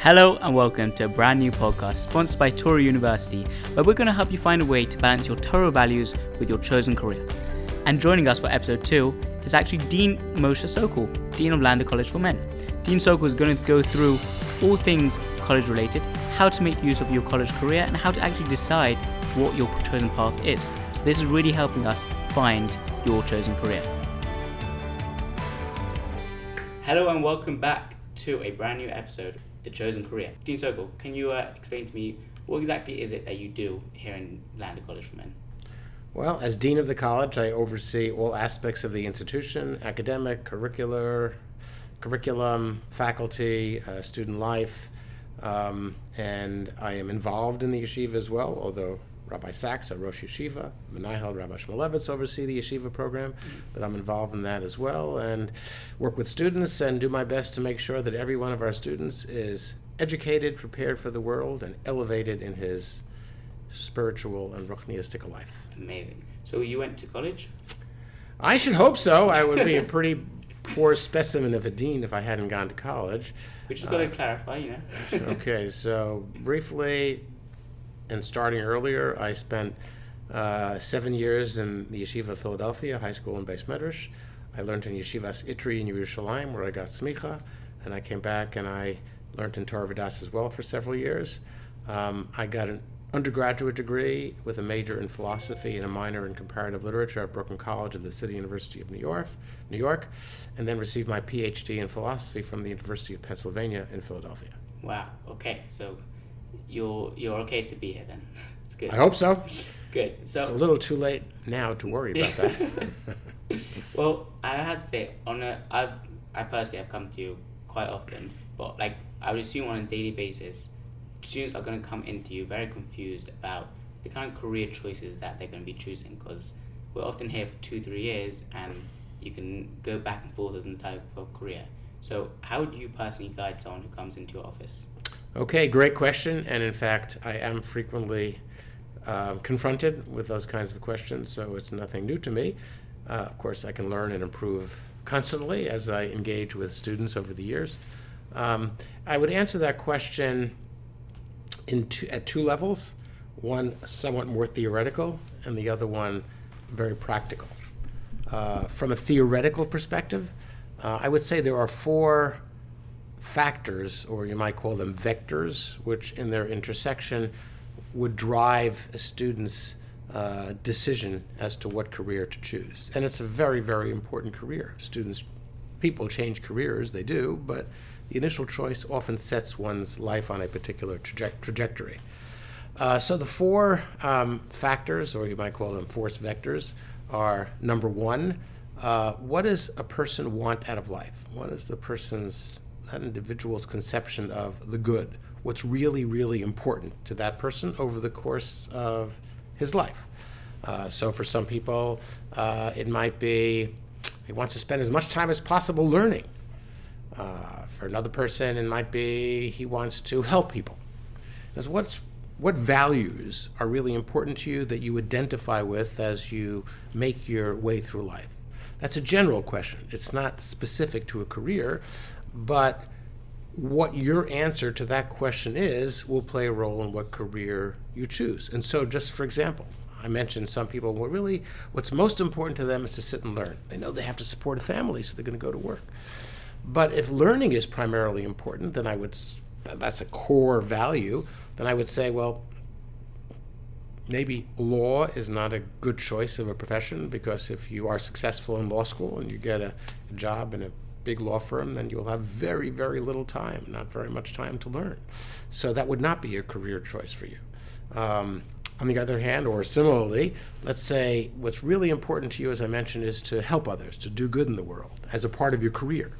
Hello and welcome to a brand new podcast sponsored by Touro University, where we're going to help you find a way to balance your Torah values with your chosen career. And joining us for episode 2 is actually Dean Moshe Sokol, Dean of Lander College for Men. Dean Sokol is going to go through all things college related, how to make use of your college career, and how to actually decide what your chosen path is. So, this is really helping us find your chosen career. Hello and welcome back to a brand new episode the chosen career. Dean Sokol, can you uh, explain to me what exactly is it that you do here in Lander College for Men? Well, as Dean of the college, I oversee all aspects of the institution academic, curricular, curriculum, faculty, uh, student life, um, and I am involved in the yeshiva as well, although Rabbi Sacks, our Rosh Yeshiva, Menahel, Rabbi Shmulevitz oversee the yeshiva program, but I'm involved in that as well and work with students and do my best to make sure that every one of our students is educated, prepared for the world, and elevated in his spiritual and ruchniistic life. Amazing. So you went to college? I should hope so. I would be a pretty poor specimen of a dean if I hadn't gone to college. We just got to uh, clarify, you know. okay, so briefly, and starting earlier, I spent uh, seven years in the Yeshiva of Philadelphia, high school in Beis Medrash. I learned in Yeshivas ITRI in Yerushalayim, where I got smicha, and I came back and I learned in Torah Vodaath as well for several years. Um, I got an undergraduate degree with a major in philosophy and a minor in comparative literature at Brooklyn College of the City University of New York, New York, and then received my PhD in philosophy from the University of Pennsylvania in Philadelphia. Wow. Okay. So you're you're okay to be here then. It's good. I hope so. Good. So it's a little too late now to worry about that. well, I have to say, on a, I've I personally have come to you quite often, but like I would assume on a daily basis, students are going to come into you very confused about the kind of career choices that they're going to be choosing because we're often here for two three years and you can go back and forth in the type of career. So, how do you personally guide someone who comes into your office? Okay, great question. And in fact, I am frequently um, confronted with those kinds of questions, so it's nothing new to me. Uh, of course, I can learn and improve constantly as I engage with students over the years. Um, I would answer that question two, at two levels one somewhat more theoretical, and the other one very practical. Uh, from a theoretical perspective, uh, I would say there are four factors, or you might call them vectors, which in their intersection would drive a student's uh, decision as to what career to choose. And it's a very, very important career. Students, people change careers, they do, but the initial choice often sets one's life on a particular traje- trajectory. Uh, so the four um, factors, or you might call them force vectors, are number one, uh, what does a person want out of life? What is the person's that individual's conception of the good, what's really, really important to that person over the course of his life. Uh, so for some people, uh, it might be he wants to spend as much time as possible learning. Uh, for another person, it might be he wants to help people. Because what's what values are really important to you that you identify with as you make your way through life? That's a general question. It's not specific to a career, but what your answer to that question is will play a role in what career you choose. And so, just for example, I mentioned some people, well, really, what's most important to them is to sit and learn. They know they have to support a family, so they're going to go to work. But if learning is primarily important, then I would, that's a core value, then I would say, well, maybe law is not a good choice of a profession because if you are successful in law school and you get a, a job in a big law firm, then you'll have very, very little time, not very much time to learn. So that would not be a career choice for you. Um, on the other hand, or similarly, let's say what's really important to you, as I mentioned, is to help others, to do good in the world as a part of your career.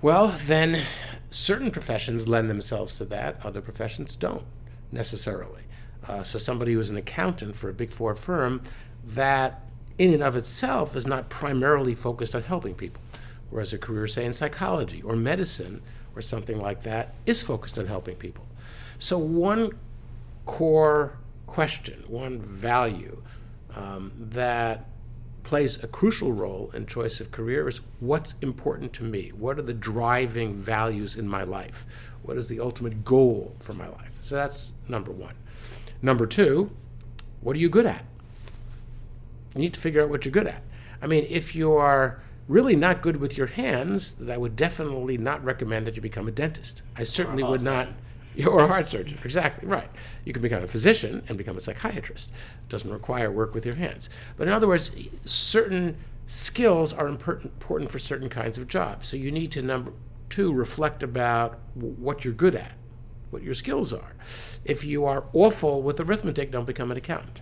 Well, then certain professions lend themselves to that, other professions don't necessarily. Uh, so, somebody who's an accountant for a big four firm, that in and of itself is not primarily focused on helping people whereas a career, say, in psychology or medicine or something like that, is focused on helping people. So, one core question, one value um, that plays a crucial role in choice of career is what's important to me. What are the driving values in my life? What is the ultimate goal for my life? So that's number one. Number two, what are you good at? You need to figure out what you're good at. I mean, if you are really not good with your hands, I would definitely not recommend that you become a dentist. I certainly would not. Or a heart surgeon, exactly right. You can become a physician and become a psychiatrist. It doesn't require work with your hands. But in other words, certain skills are important for certain kinds of jobs. So you need to number two reflect about what you're good at, what your skills are. If you are awful with arithmetic, don't become an accountant.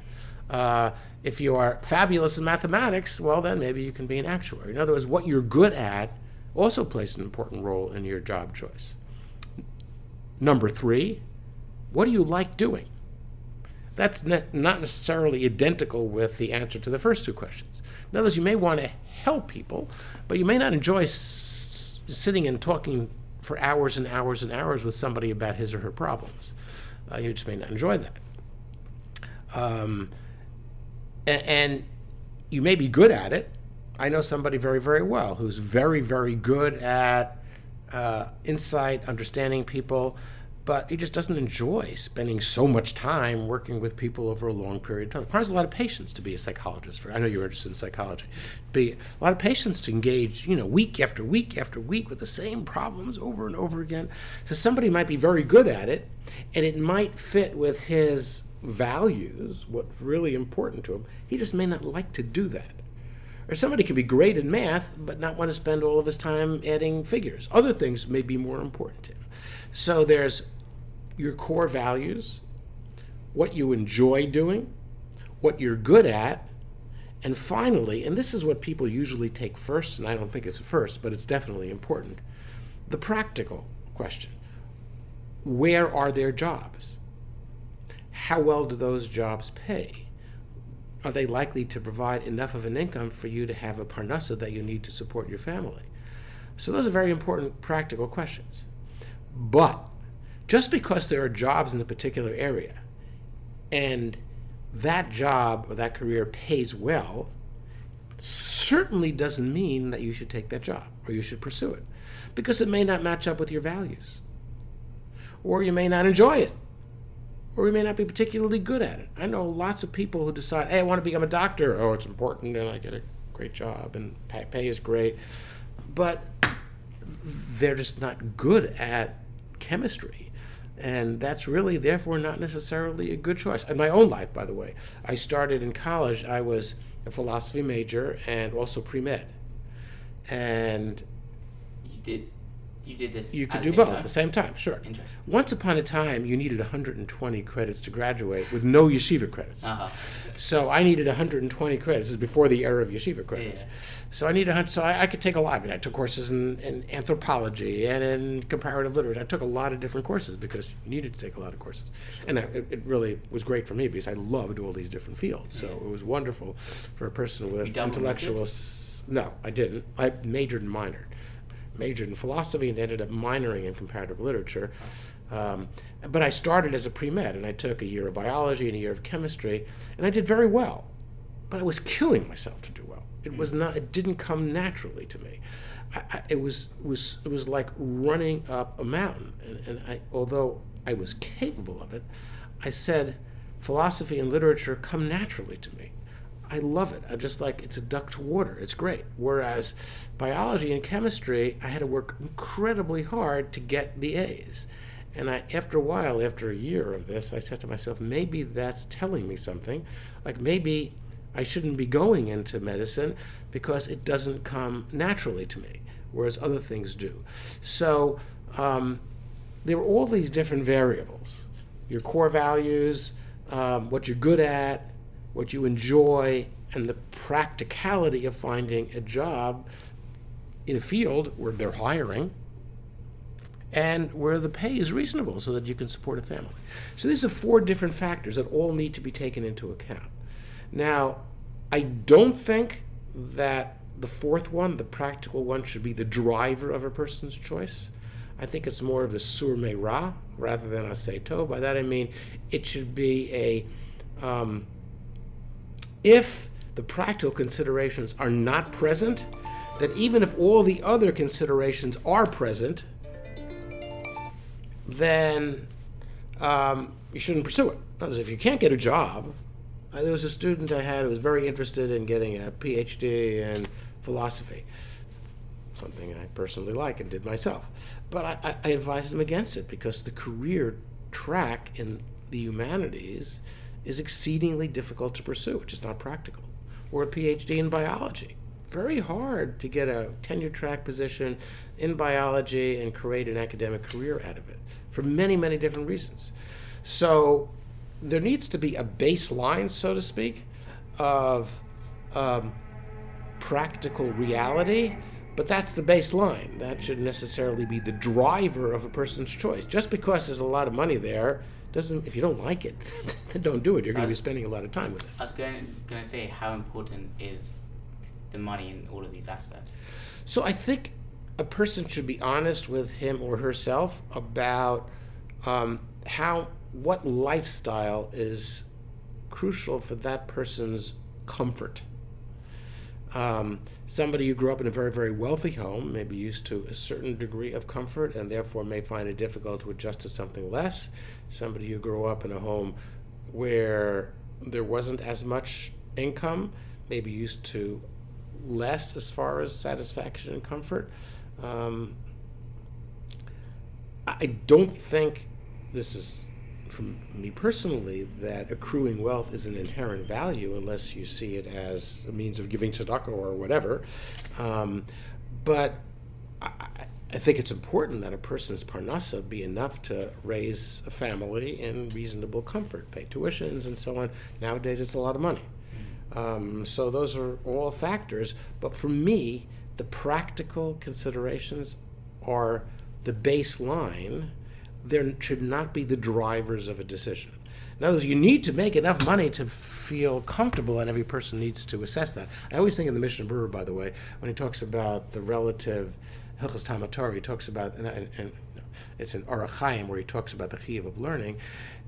Uh, if you are fabulous in mathematics, well, then maybe you can be an actuary. In other words, what you're good at also plays an important role in your job choice. Number three, what do you like doing? That's not necessarily identical with the answer to the first two questions. In other words, you may want to help people, but you may not enjoy s- sitting and talking for hours and hours and hours with somebody about his or her problems. Uh, you just may not enjoy that. Um, and, you may be good at it. I know somebody very, very well who's very, very good at uh, insight, understanding people, but he just doesn't enjoy spending so much time working with people over a long period of time. It requires a lot of patience to be a psychologist. For I know you're interested in psychology. Be a lot of patience to engage, you know, week after week after week with the same problems over and over again. So somebody might be very good at it, and it might fit with his values, what's really important to him. He just may not like to do that. Or somebody can be great in math, but not want to spend all of his time adding figures. Other things may be more important to him. So there's your core values, what you enjoy doing, what you're good at, and finally, and this is what people usually take first, and I don't think it's first, but it's definitely important the practical question where are their jobs? How well do those jobs pay? are they likely to provide enough of an income for you to have a parnassa that you need to support your family? So those are very important practical questions. But just because there are jobs in a particular area and that job or that career pays well certainly doesn't mean that you should take that job or you should pursue it because it may not match up with your values or you may not enjoy it or we may not be particularly good at it. I know lots of people who decide, hey, I want to become a doctor. Oh, it's important, and I get a great job, and pay is great. But they're just not good at chemistry. And that's really, therefore, not necessarily a good choice. In my own life, by the way, I started in college, I was a philosophy major and also pre med. And you did you did this. You could do both time? at the same time, sure. Interesting. Once upon a time, you needed 120 credits to graduate with no yeshiva credits. Uh-huh. So I needed 120 credits. This is before the era of yeshiva credits. Yeah. So I needed 100. So I, I, could take a lot. I mean, I took courses in, in, anthropology and in comparative literature. I took a lot of different courses because you needed to take a lot of courses, and I, it, it, really was great for me because I loved all these different fields. So yeah. it was wonderful for a person with intellectual. No, I didn't. I majored and minored majored in philosophy and ended up minoring in comparative literature. Um, but I started as a pre med and I took a year of biology and a year of chemistry, and I did very well. But I was killing myself to do well. It was not. It didn't come naturally to me. I, I, it was was it was like running up a mountain. And, and I, although I was capable of it, I said, philosophy and literature come naturally to me. I love it. I just like it's a duck to water. It's great. Whereas biology and chemistry, I had to work incredibly hard to get the A's. And I, after a while, after a year of this, I said to myself, maybe that's telling me something. Like maybe I shouldn't be going into medicine because it doesn't come naturally to me, whereas other things do. So um, there are all these different variables your core values, um, what you're good at, what you enjoy, and the practicality of finding a job in a field where they're hiring and where the pay is reasonable so that you can support a family. So these are four different factors that all need to be taken into account. Now, I don't think that the fourth one, the practical one, should be the driver of a person's choice. I think it's more of the sur ra rather than a to. By that I mean it should be a um, if the practical considerations are not present, then even if all the other considerations are present, then um, you shouldn't pursue it. Because if you can't get a job, there was a student I had who was very interested in getting a PhD in philosophy, something I personally like and did myself. But I, I advised him against it because the career track in the humanities is exceedingly difficult to pursue, which is not practical. Or a PhD in biology. Very hard to get a tenure track position in biology and create an academic career out of it for many, many different reasons. So there needs to be a baseline, so to speak, of um, practical reality, but that's the baseline. That should necessarily be the driver of a person's choice. Just because there's a lot of money there doesn't. If you don't like it, then don't do it. You're So going to be spending a lot of time with it. I was going going to say how important is the money in all of these aspects. So I think a person should be honest with him or herself about um, how what lifestyle is crucial for that person's comfort. Um, somebody who grew up in a very, very wealthy home may be used to a certain degree of comfort and therefore may find it difficult to adjust to something less. Somebody who grew up in a home where there wasn't as much income may be used to less as far as satisfaction and comfort. Um, I don't think this is, from me personally, that accruing wealth is an inherent value unless you see it as a means of giving tzedakah or whatever. Um, but I, I- think it's important that a person's parnasa be enough to raise a family in reasonable comfort, pay tuitions and so on. Nowadays, it's a lot of money. Um, so those are all factors. But for me, the practical considerations are the baseline. There should not be the drivers of a decision. In other words, you need to make enough money to feel comfortable, and every person needs to assess that. I always think in the Mishnah Berurah, by the way, when he talks about the relative Hilchas Torah, he talks about, and, and, and it's in Orach Chaim where he talks about the chiyuv of learning,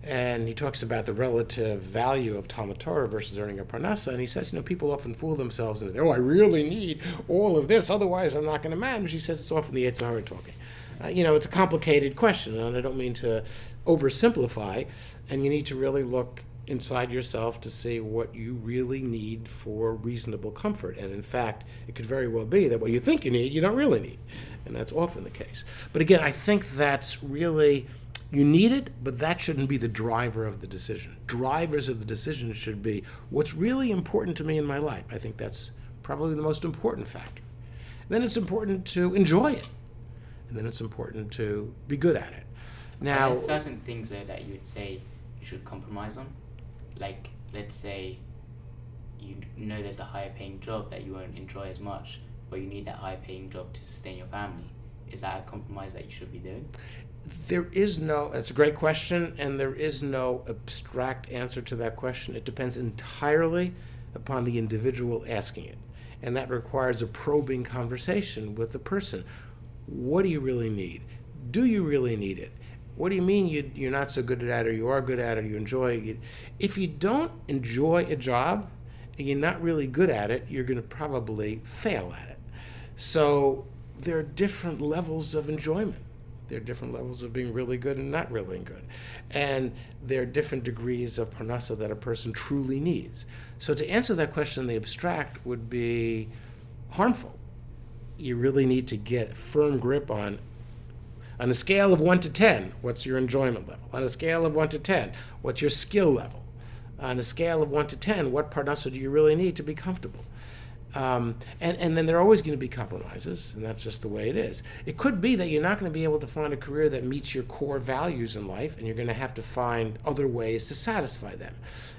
and he talks about the relative value of Talmud Torah versus earning a parnasa, and he says, you know, people often fool themselves and oh, I really need all of this, otherwise I'm not going to manage. He says it's often the Yetzer Hara talking. Uh, you know, it's a complicated question, and I don't mean to oversimplify, and you need to really look inside yourself to see what you really need for reasonable comfort. And in fact, it could very well be that what you think you need, you don't really need. And that's often the case. But again, I think that's really, you need it, but that shouldn't be the driver of the decision. Drivers of the decision should be what's really important to me in my life. I think that's probably the most important factor. Then it's important to enjoy it. And then it's important to be good at it. Now, Are there certain things though that you would say you should compromise on? Like, let's say you know there's a higher paying job that you won't enjoy as much, but you need that higher paying job to sustain your family. Is that a compromise that you should be doing? There is no, that's a great question, and there is no abstract answer to that question. It depends entirely upon the individual asking it. And that requires a probing conversation with the person. What do you really need? Do you really need it? What do you mean you, you're not so good at it, or you are good at it, or you enjoy it? If you don't enjoy a job and you're not really good at it, you're going to probably fail at it. So there are different levels of enjoyment. There are different levels of being really good and not really good. And there are different degrees of parnasa that a person truly needs. So to answer that question in the abstract would be harmful. You really need to get firm grip on on a scale of 1 to 10, what's your enjoyment level? On a scale of 1 to 10, what's your skill level? On a scale of 1 to 10, what parnasa do you really need to be comfortable? Um, and, and then there are always going to be compromises, and that's just the way it is. It could be that you're not going to be able to find a career that meets your core values in life, and you're going to have to find other ways to satisfy them.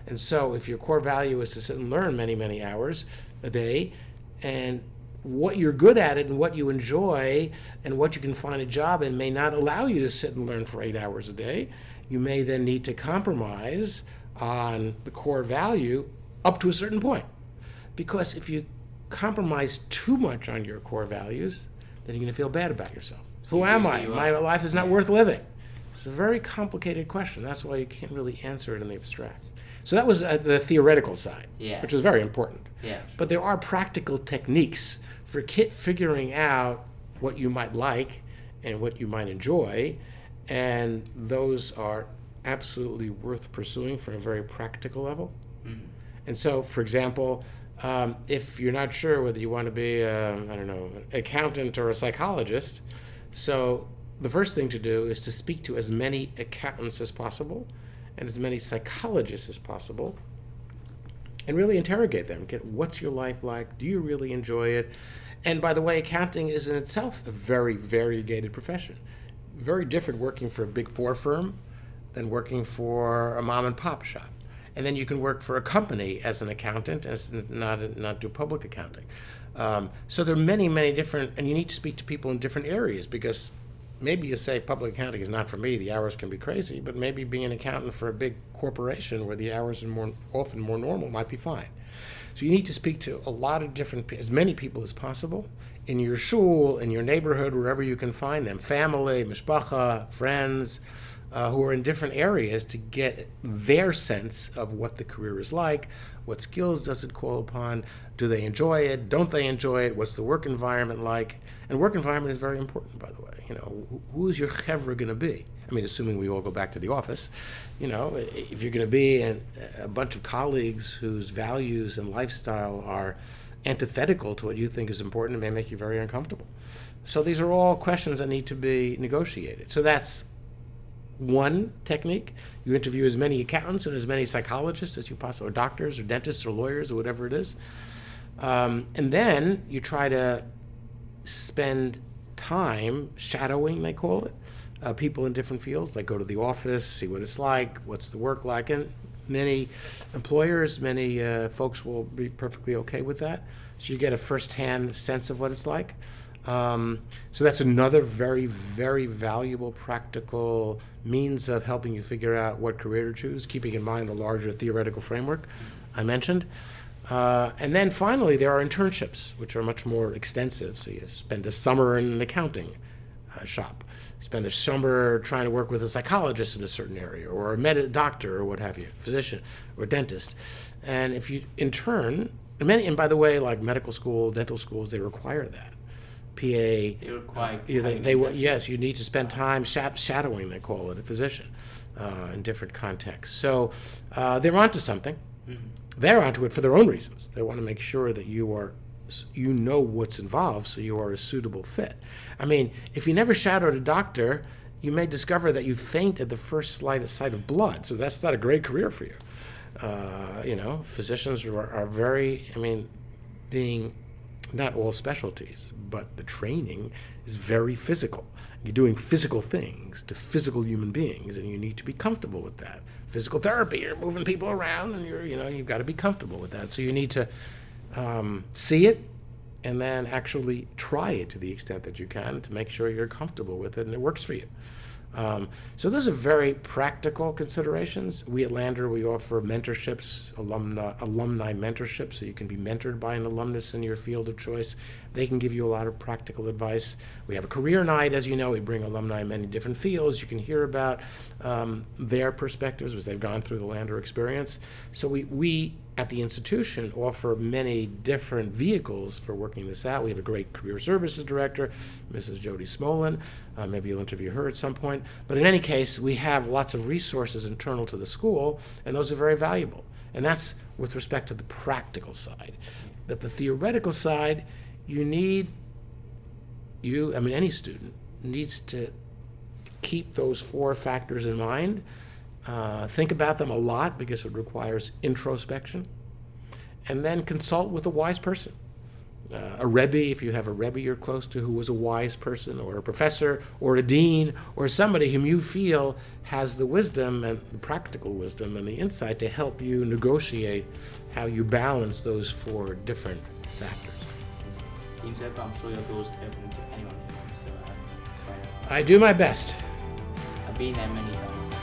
And so, if your core value is to sit and learn many, many hours a day, and what you're good at it and what you enjoy and what you can find a job in may not allow you to sit and learn for eight hours a day, you may then need to compromise on the core value up to a certain point. Because if you compromise too much on your core values, then you're going to feel bad about yourself. Who am I? My life is not worth living. It's a very complicated question. That's why you can't really answer it in the abstract. So that was uh, the theoretical side, Yeah. which was very important. Yeah. But there are practical techniques for kit figuring out what you might like and what you might enjoy, and those are absolutely worth pursuing from a very practical level. And so, for example, um, if you're not sure whether you want to be, a, I don't know, an accountant or a psychologist, so the first thing to do is to speak to as many accountants as possible and as many psychologists as possible and really interrogate them. Get what's your life like? Do you really enjoy it? And by the way, accounting is in itself a very variegated profession. Very different working for a big four firm than working for a mom and pop shop. And then you can work for a company as an accountant, as not not do public accounting. Um, so there are many, many different, and you need to speak to people in different areas because maybe you say public accounting is not for me. The hours can be crazy, but maybe being an accountant for a big corporation where the hours are more often more normal might be fine. So you need to speak to a lot of different, as many people as possible in your shul, in your neighborhood, wherever you can find them, family, mishpacha, friends, uh, who are in different areas to get their sense of what the career is like, what skills does it call upon, do they enjoy it, don't they enjoy it, what's the work environment like, and work environment is very important, by the way. You know, who's your chevra going to be? I mean, assuming we all go back to the office, you know, if you're going to be in a bunch of colleagues whose values and lifestyle are antithetical to what you think is important, it may make you very uncomfortable. So these are all questions that need to be negotiated. So that's one technique. You interview as many accountants and as many psychologists as you possibly, or doctors, or dentists, or lawyers, or whatever it is. Um, and then you try to spend time shadowing, they call it, uh, people in different fields. Like go to the office, see what it's like, what's the work like, and many employers, many uh, folks will be perfectly okay with that. So you get a firsthand sense of what it's like. Um, so that's another very, very valuable, practical means of helping you figure out what career to choose, keeping in mind the larger theoretical framework I mentioned. Uh, and then finally, there are internships, which are much more extensive. So you spend a summer in an accounting uh, shop, spend a summer trying to work with a psychologist in a certain area, or a med- doctor, or what have you, physician, or dentist. And if you intern, many, and by the way, like medical school, dental schools, they require that. PA, They require. yeah, they, they were, yes, you need to spend time sha- shadowing, they call it, a physician uh, in different contexts. So uh, they're onto something. They're onto it for their own reasons. They want to make sure that you are, you know what's involved, so you are a suitable fit. I mean, if you never shadowed a doctor, you may discover that you faint at the first slight sight of blood. So that's not a great career for you. Uh, you know, physicians are, are very, I mean, being not all specialties, but the training is very physical. You're doing physical things to physical human beings, and you need to be comfortable with that. Physical therapy, you're moving people around, and you're, you know, you've got to be comfortable with that. So you need to um, see it and then actually try it to the extent that you can to make sure you're comfortable with it and it works for you. Um, so those are very practical considerations. We at Lander we offer mentorships, alumni alumni mentorships, so you can be mentored by an alumnus in your field of choice. They can give you a lot of practical advice. We have a career night, as you know. We bring alumni in many different fields. You can hear about um, their perspectives as they've gone through the Lander experience. So we we at the institution offer many different vehicles for working this out. We have a great career services director, Mrs. Jody Smolin. Uh, maybe you'll interview her at some point. But in any case, we have lots of resources internal to the school, and those are very valuable. And that's with respect to the practical side. But the theoretical side, you need, you, I mean, any student needs to keep those four factors in mind. Uh, think about them a lot because it requires introspection. And then consult with a wise person. Uh, a Rebbe, if you have a Rebbe you're close to who was a wise person, or a professor, or a dean, or somebody whom you feel has the wisdom and the practical wisdom and the insight to help you negotiate how you balance those four different factors. I'm sure your open to anyone who wants to uh. I do my best. I've been there many times.